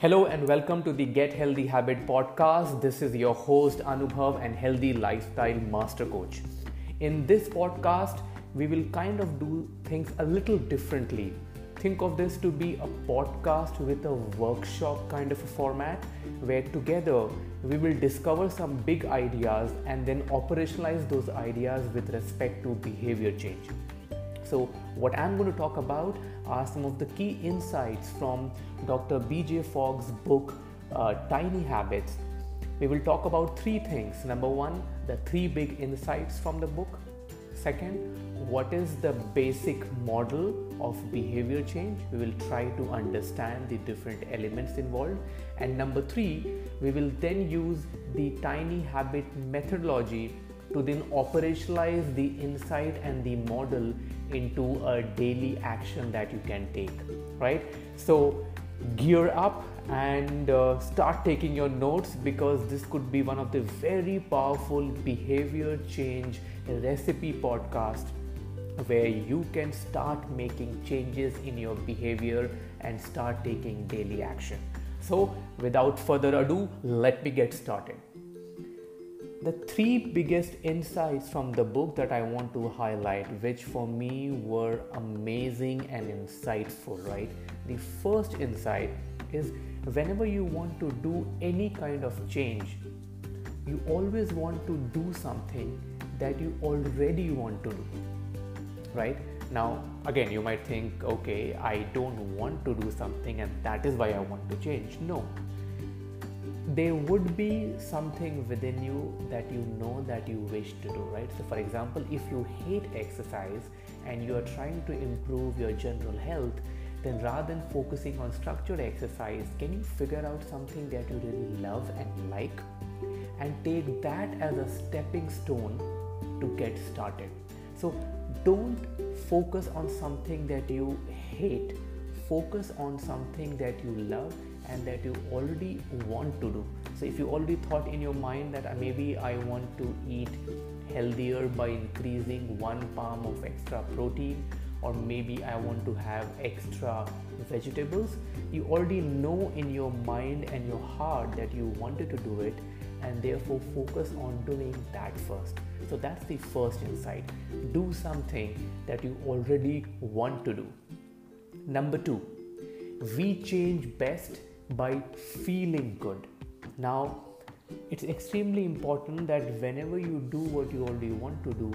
Hello and welcome to the Get Healthy Habit podcast. This is your host Anubhav and Healthy Lifestyle Master Coach. In this podcast, we will kind of do things a little differently. Think of this to be a podcast with a workshop kind of a format where together we will discover some big ideas and then operationalize those ideas with respect to behavior change. So, what I'm going to talk about are some of the key insights from Dr. BJ Fogg's book, uh, Tiny Habits. We will talk about three things. Number one, the three big insights from the book. Second, what is the basic model of behavior change? We will try to understand the different elements involved. And number three, we will then use the tiny habit methodology to then operationalize the insight and the model into a daily action that you can take right? So gear up and uh, start taking your notes because this could be one of the very powerful behavior change recipe podcast where you can start making changes in your behavior and start taking daily action. So without further ado let me get started the three biggest insights from the book that I want to highlight, which for me were amazing and insightful, right? The first insight is whenever you want to do any kind of change, you always want to do something that you already want to do, right? Now, again, you might think, okay, I don't want to do something and that is why I want to change. No, there would be something within you that you know that you wish to do, right? So, for example, if you hate exercise and you are trying to improve your general health, then rather than focusing on structured exercise, can you figure out something that you really love and like and take that as a stepping stone to get started? So, don't focus on something that you hate, focus on something that you love and that you already want to do. So, if you already thought in your mind that uh, maybe I want to eat healthier by increasing one palm of extra protein, or maybe I want to have extra vegetables, you already know in your mind and your heart that you wanted to do it, and therefore focus on doing that first. So, that's the first insight. Do something that you already want to do. Number two, we change best by feeling good. Now, it's extremely important that whenever you do what you already want to do,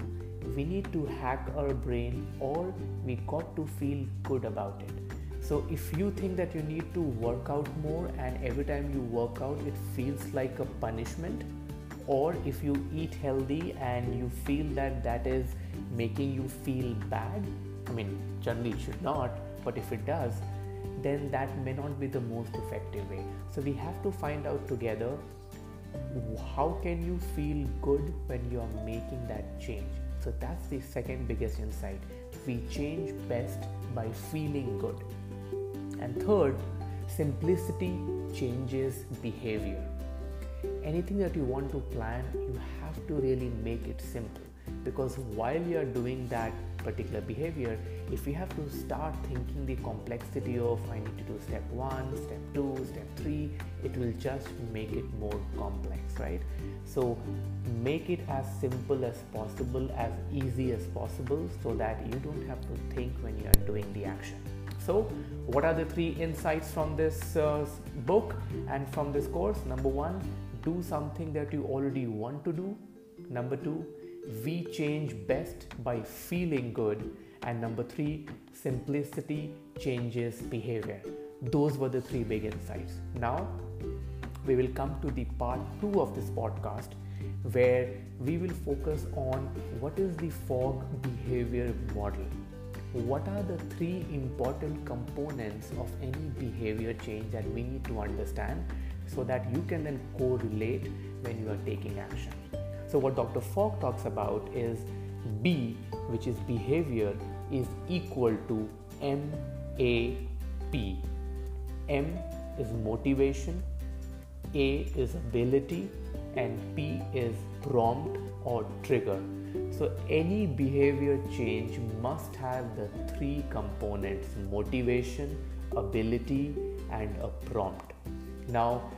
we need to hack our brain or we got to feel good about it. So, if you think that you need to work out more and every time you work out it feels like a punishment, or if you eat healthy and you feel that that is making you feel bad, I mean, generally it should not, but if it does, then that may not be the most effective way. So we have to find out together how can you feel good when you are making that change. So that's the second biggest insight. We change best by feeling good. And third, simplicity changes behavior. Anything that you want to plan, you have to really make it simple because while you are doing that particular behavior if we have to start thinking the complexity of i need to do step 1 step 2 step 3 it will just make it more complex right? So make it as simple as possible as easy as possible so that you don't have to think when you are doing the action. So what are the three insights from this uh, book and from this course? Number 1 do something that you already want to do. Number 2 we change best by feeling good. And number three, simplicity changes behavior. Those were the three big insights. Now, we will come to the part two of this podcast where we will focus on what is the Fogg behavior model. What are the three important components of any behavior change that we need to understand so that you can then correlate when you are taking action? So, what Dr. Fogg talks about is B, which is behavior, is equal to M A P. M is motivation, A is ability, and P is prompt or trigger. So, any behavior change must have the three components motivation, ability, and a prompt. Now,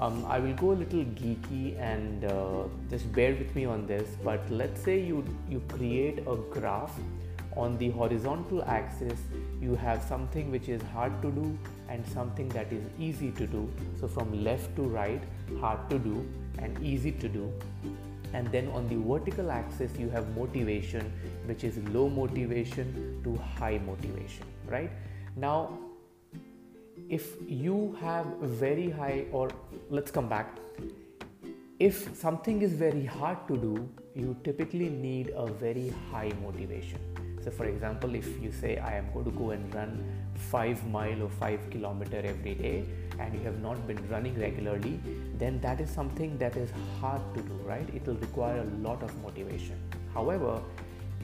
um, I will go a little geeky and uh, just bear with me on this. But let's say you you create a graph on the horizontal axis. You have something which is hard to do and something that is easy to do. So from left to right, hard to do and easy to do. And then on the vertical axis, you have motivation, which is low motivation to high motivation, right? Now, if you have very high, or let's come back, if something is very hard to do, you typically need a very high motivation. So, for example, if you say, I am going to go and run 5 mile or 5 kilometer every day, and you have not been running regularly, then that is something that is hard to do, right? It will require a lot of motivation. However,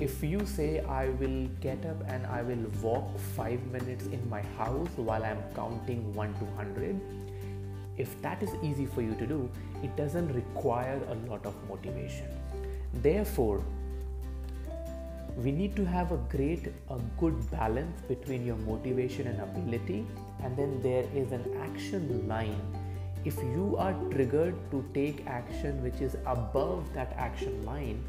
if you say I will get up and I will walk 5 minutes in my house while I'm counting 1 to 100, if that is easy for you to do, it doesn't require a lot of motivation. Therefore, we need to have a great a good balance between your motivation and ability and then there is an action line if you are triggered to take action which is above that action line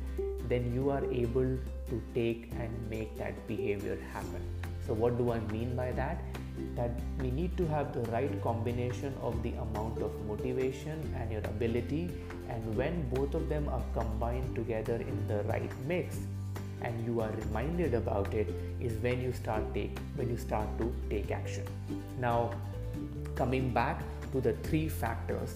then you are able to take and make that behavior happen. So what do i mean by that? That we need to have the right combination of the amount of motivation and your ability and when both of them are combined together in the right mix and you are reminded about it is when you start take when you start to take action. Now coming back to the three factors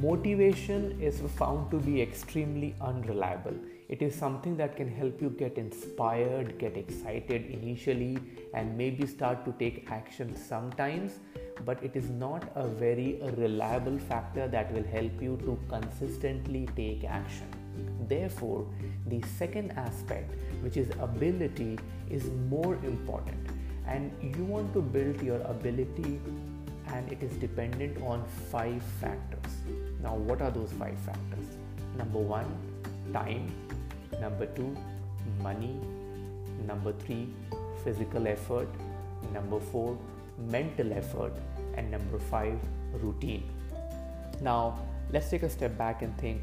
motivation is found to be extremely unreliable it is something that can help you get inspired get excited initially and maybe start to take action sometimes. But it is not a very reliable factor that will help you to consistently take action. Therefore the second aspect which is ability is more important. And you want to build your ability and it is dependent on five factors. Now what are those five factors? Number 1 time number 2 money. Number 3 physical effort. Number 4 mental effort. And number 5 routine. Now let's take a step back and think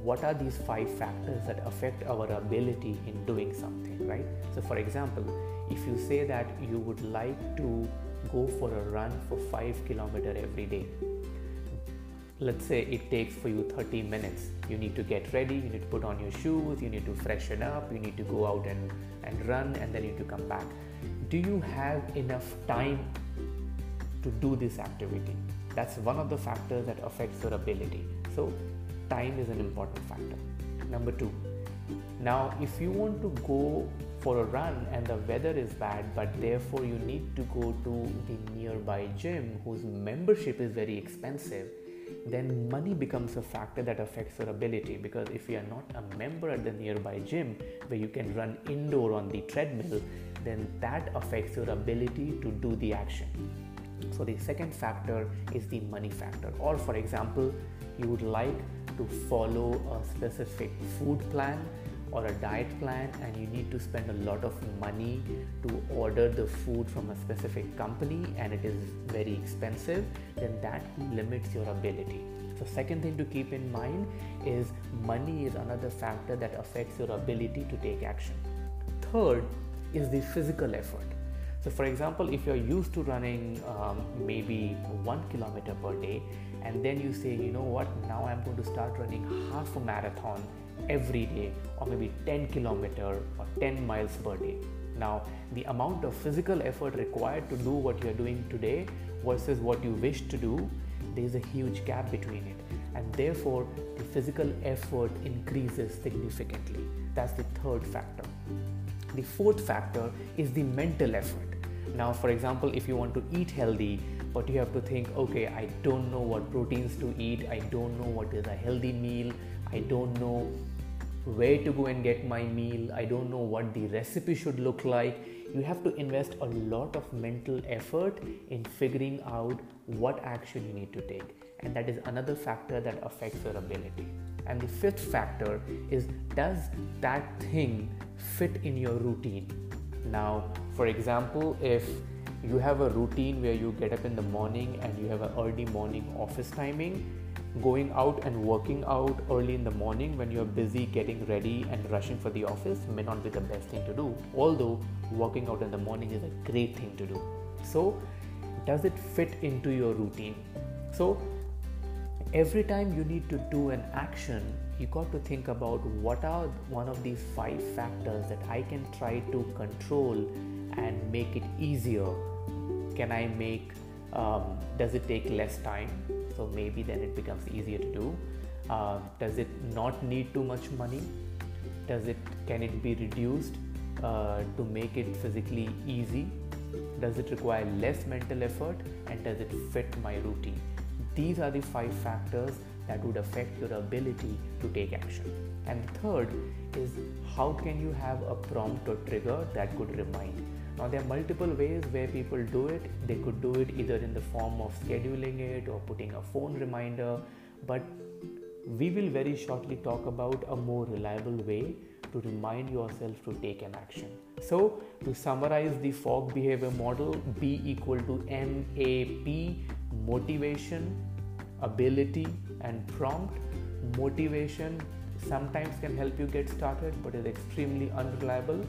what are these five factors that affect our ability in doing something, right? So, for example, if you say that you would like to go for a run for five kilometer every day, let's say it takes for you 30 minutes. You need to get ready you need to put on your shoes you need to freshen up you need to go out and, and run and then you need to come back. Do you have enough time to do this activity? That's one of the factors that affects your ability. So time is an important factor. Number two, now if you want to go for a run and the weather is bad, but therefore you need to go to the nearby gym whose membership is very expensive, then money becomes a factor that affects your ability because if you are not a member at the nearby gym where you can run indoor on the treadmill, then that affects your ability to do the action. So, the second factor is the money factor, or for example, you would like to follow a specific food plan or a diet plan and you need to spend a lot of money to order the food from a specific company and it is very expensive then that limits your ability. So second thing to keep in mind is money is another factor that affects your ability to take action. Third is the physical effort. So, for example, if you're used to running um, maybe one kilometer per day, and then you say, you know what, now I'm going to start running half a marathon every day, or maybe 10 kilometer or 10 miles per day. Now, the amount of physical effort required to do what you're doing today versus what you wish to do, there's a huge gap between it, and therefore the physical effort increases significantly. That's the third factor. The fourth factor is the mental effort. Now, for example, if you want to eat healthy, but you have to think, okay, I don't know what proteins to eat, I don't know what is a healthy meal, I don't know where to go and get my meal, I don't know what the recipe should look like. You have to invest a lot of mental effort in figuring out what action you need to take, and that is another factor that affects your ability. And the fifth factor is does that thing fit in your routine? Now, for example, if you have a routine where you get up in the morning and you have an early morning office timing going out and working out early in the morning when you're busy getting ready and rushing for the office may not be the best thing to do. Although working out in the morning is a great thing to do. So does it fit into your routine? So every time you need to do an action you got to think about what are one of these five factors that i can try to control and make it easier. Can i make um, does it take less time? So maybe then it becomes easier to do. Uh, does it not need too much money? Does it can it be reduced uh, to make it physically easy? Does it require less mental effort? And does it fit my routine? These are the five factors that would affect your ability to take action. And third is how can you have a prompt or trigger that could remind now, there are multiple ways where people do it. They could do it either in the form of scheduling it or putting a phone reminder, but we will very shortly talk about a more reliable way to remind yourself to take an action. So, to summarize the Fogg behavior model, B equal to MAP motivation, ability, and prompt. Motivation sometimes can help you get started but is extremely unreliable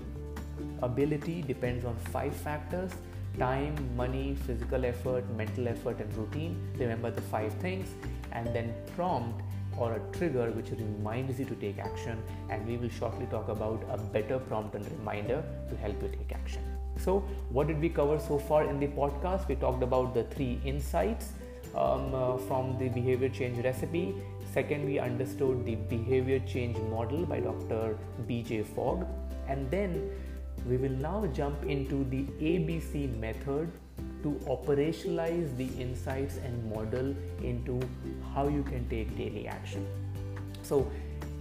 ability depends on five factors time, money, physical effort, mental effort, and routine. Remember the five things, and then prompt or a trigger which reminds you to take action. And we will shortly talk about a better prompt and reminder to help you take action. So, what did we cover so far in the podcast? We talked about the three insights um, uh, from the behavior change recipe. Second, we understood the behavior change model by Dr. BJ Fogg. And then we will now jump into the ABC method to operationalize the insights and model into how you can take daily action. So,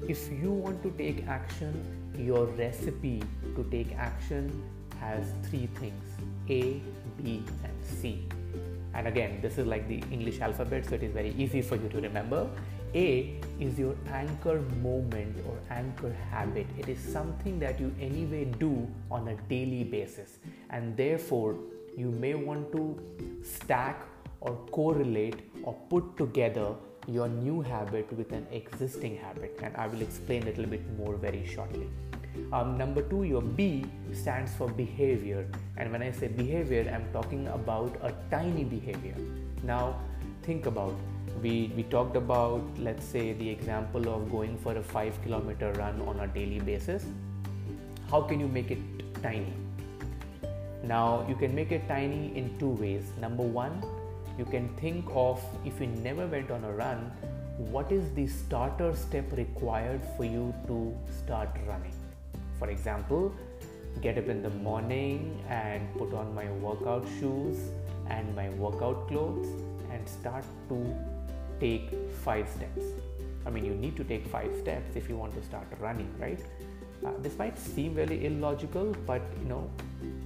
if you want to take action, your recipe to take action has three things A, B, and C. And again, this is like the English alphabet, so it is very easy for you to remember. A is your anchor moment or anchor habit. It is something that you anyway do on a daily basis, and therefore you may want to stack or correlate or put together your new habit with an existing habit, and I will explain a little bit more very shortly. Um, number two, your B stands for behavior, and when I say behavior, I'm talking about a tiny behavior. Now, think about we, we talked about let's say the example of going for a 5 kilometer run on a daily basis. How can you make it tiny? Now you can make it tiny in two ways. Number one you can think of if you never went on a run what is the starter step required for you to start running? For example get up in the morning and put on my workout shoes and my workout clothes and start to take five steps. I mean, you need to take five steps if you want to start running, right? Uh, this might seem very illogical, but you know,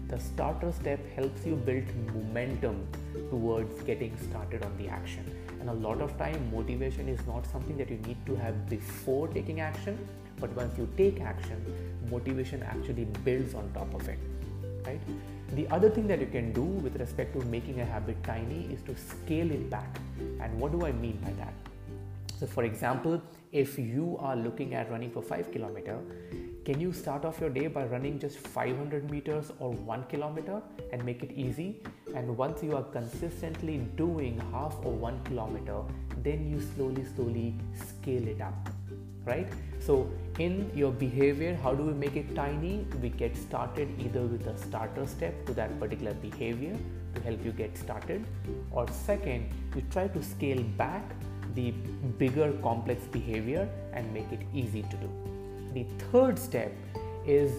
the starter step helps you build momentum towards getting started on the action. And a lot of time, motivation is not something that you need to have before taking action, but once you take action, motivation actually builds on top of it, right? The other thing that you can do with respect to making a habit tiny is to scale it back. And what do I mean by that? So, for example, if you are looking at running for 5 kilometer, can you start off your day by running just 500 meters or 1 kilometer and make it easy? And once you are consistently doing half or 1 kilometer, then you slowly, slowly scale it up, right? So, in your behavior, how do we make it tiny? We get started either with a starter step to that particular behavior to help you get started, or second, you try to scale back the bigger complex behavior and make it easy to do. The third step is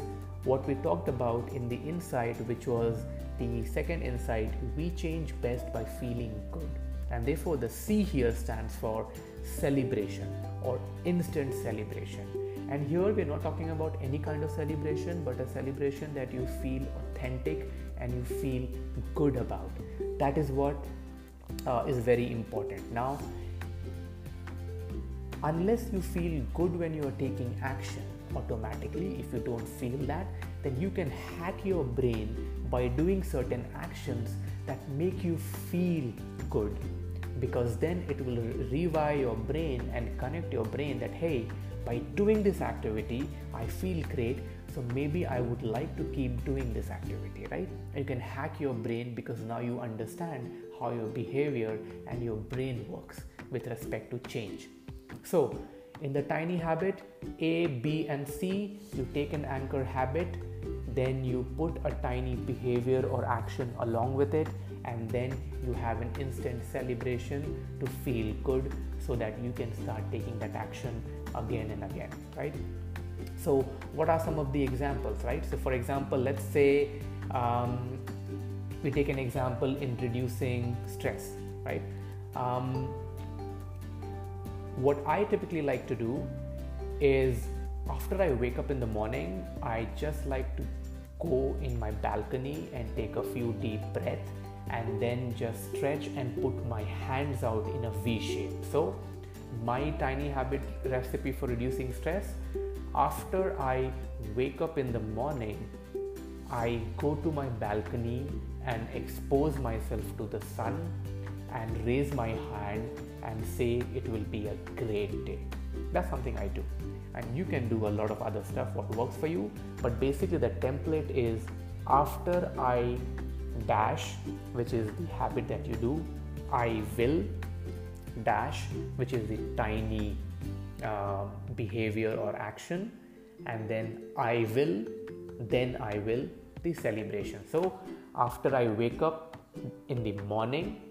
what we talked about in the insight, which was the second insight we change best by feeling good. And therefore, the C here stands for celebration or instant celebration. And here we're not talking about any kind of celebration, but a celebration that you feel authentic and you feel good about. That is what uh, is very important. Now, unless you feel good when you are taking action, automatically, if you don't feel that, then you can hack your brain by doing certain actions that make you feel good because then it will rewire your brain and connect your brain that hey by doing this activity i feel great. So maybe i would like to keep doing this activity right? You can hack your brain because now you understand how your behavior and your brain works with respect to change. So in the tiny habit a b and c you take an anchor habit then you put a tiny behavior or action along with it and then you have an instant celebration to feel good so that you can start taking that action again and again right? So what are some of the examples right? So for example let's say um, we take an example in reducing stress right? Um, what i typically like to do is after i wake up in the morning i just like to go in my balcony and take a few deep breaths and then just stretch and put my hands out in a V shape. So, my tiny habit recipe for reducing stress after I wake up in the morning, I go to my balcony and expose myself to the sun and raise my hand and say it will be a great day. That's something I do. And you can do a lot of other stuff what works for you, but basically the template is after I dash which is the habit that you do i will dash which is the tiny uh, behavior or action. And then i will then i will the celebration. So after i wake up in the morning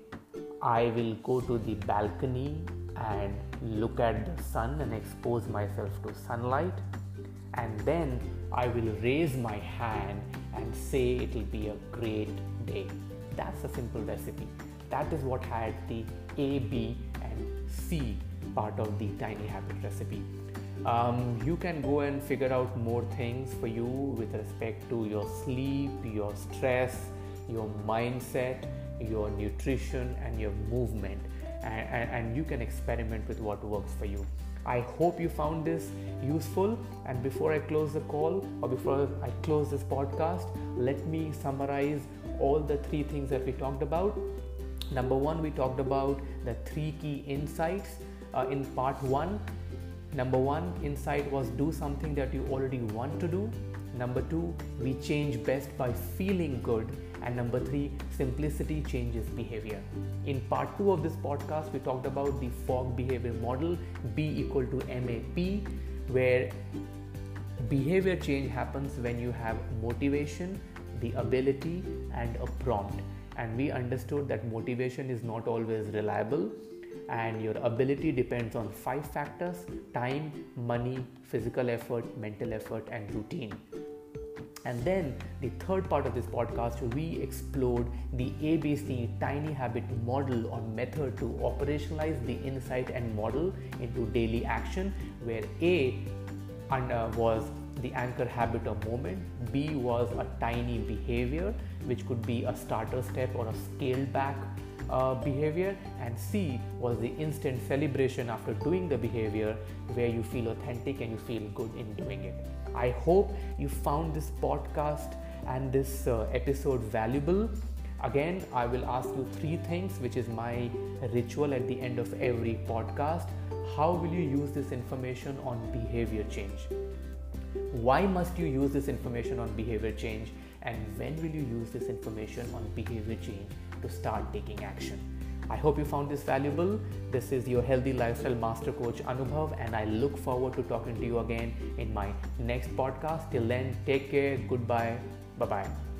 i will go to the balcony and look at the sun and expose myself to sunlight and then I will raise my hand and say it will be a great day. That's a simple recipe. That is what had the A, B, and C part of the tiny habit recipe. Um, you can go and figure out more things for you with respect to your sleep, your stress, your mindset, your nutrition, and your movement. And, and, you can experiment with what works for you. I hope you found this useful. And before I close the call or before I close this podcast, let me summarize all the three things that we talked about. Number one, we talked about the three key insights uh, in part one. Number one insight was do something that you already want to do. Number two, we change best by feeling good. And number three, simplicity changes behavior. In part two of this podcast, we talked about the Fogg behavior model, B equal to MAP, where behavior change happens when you have motivation, the ability, and a prompt. And we understood that motivation is not always reliable and your ability depends on five factors time, money, physical effort, mental effort, and routine. And then the third part of this podcast, we explored the ABC tiny habit model or method to operationalize the insight and model into daily action, where A uh, was the anchor habit or moment, B was a tiny behavior, which could be a starter step or a scaled back uh, behavior, and C was the instant celebration after doing the behavior where you feel authentic and you feel good in doing it. I hope you found this podcast and this uh, episode valuable. Again, I will ask you three things, which is my ritual at the end of every podcast. How will you use this information on behavior change? Why must you use this information on behavior change? And when will you use this information on behavior change to start taking action? I hope you found this valuable. This is your healthy lifestyle master coach Anubhav, and I look forward to talking to you again in my next podcast. Till then, take care, goodbye, bye bye.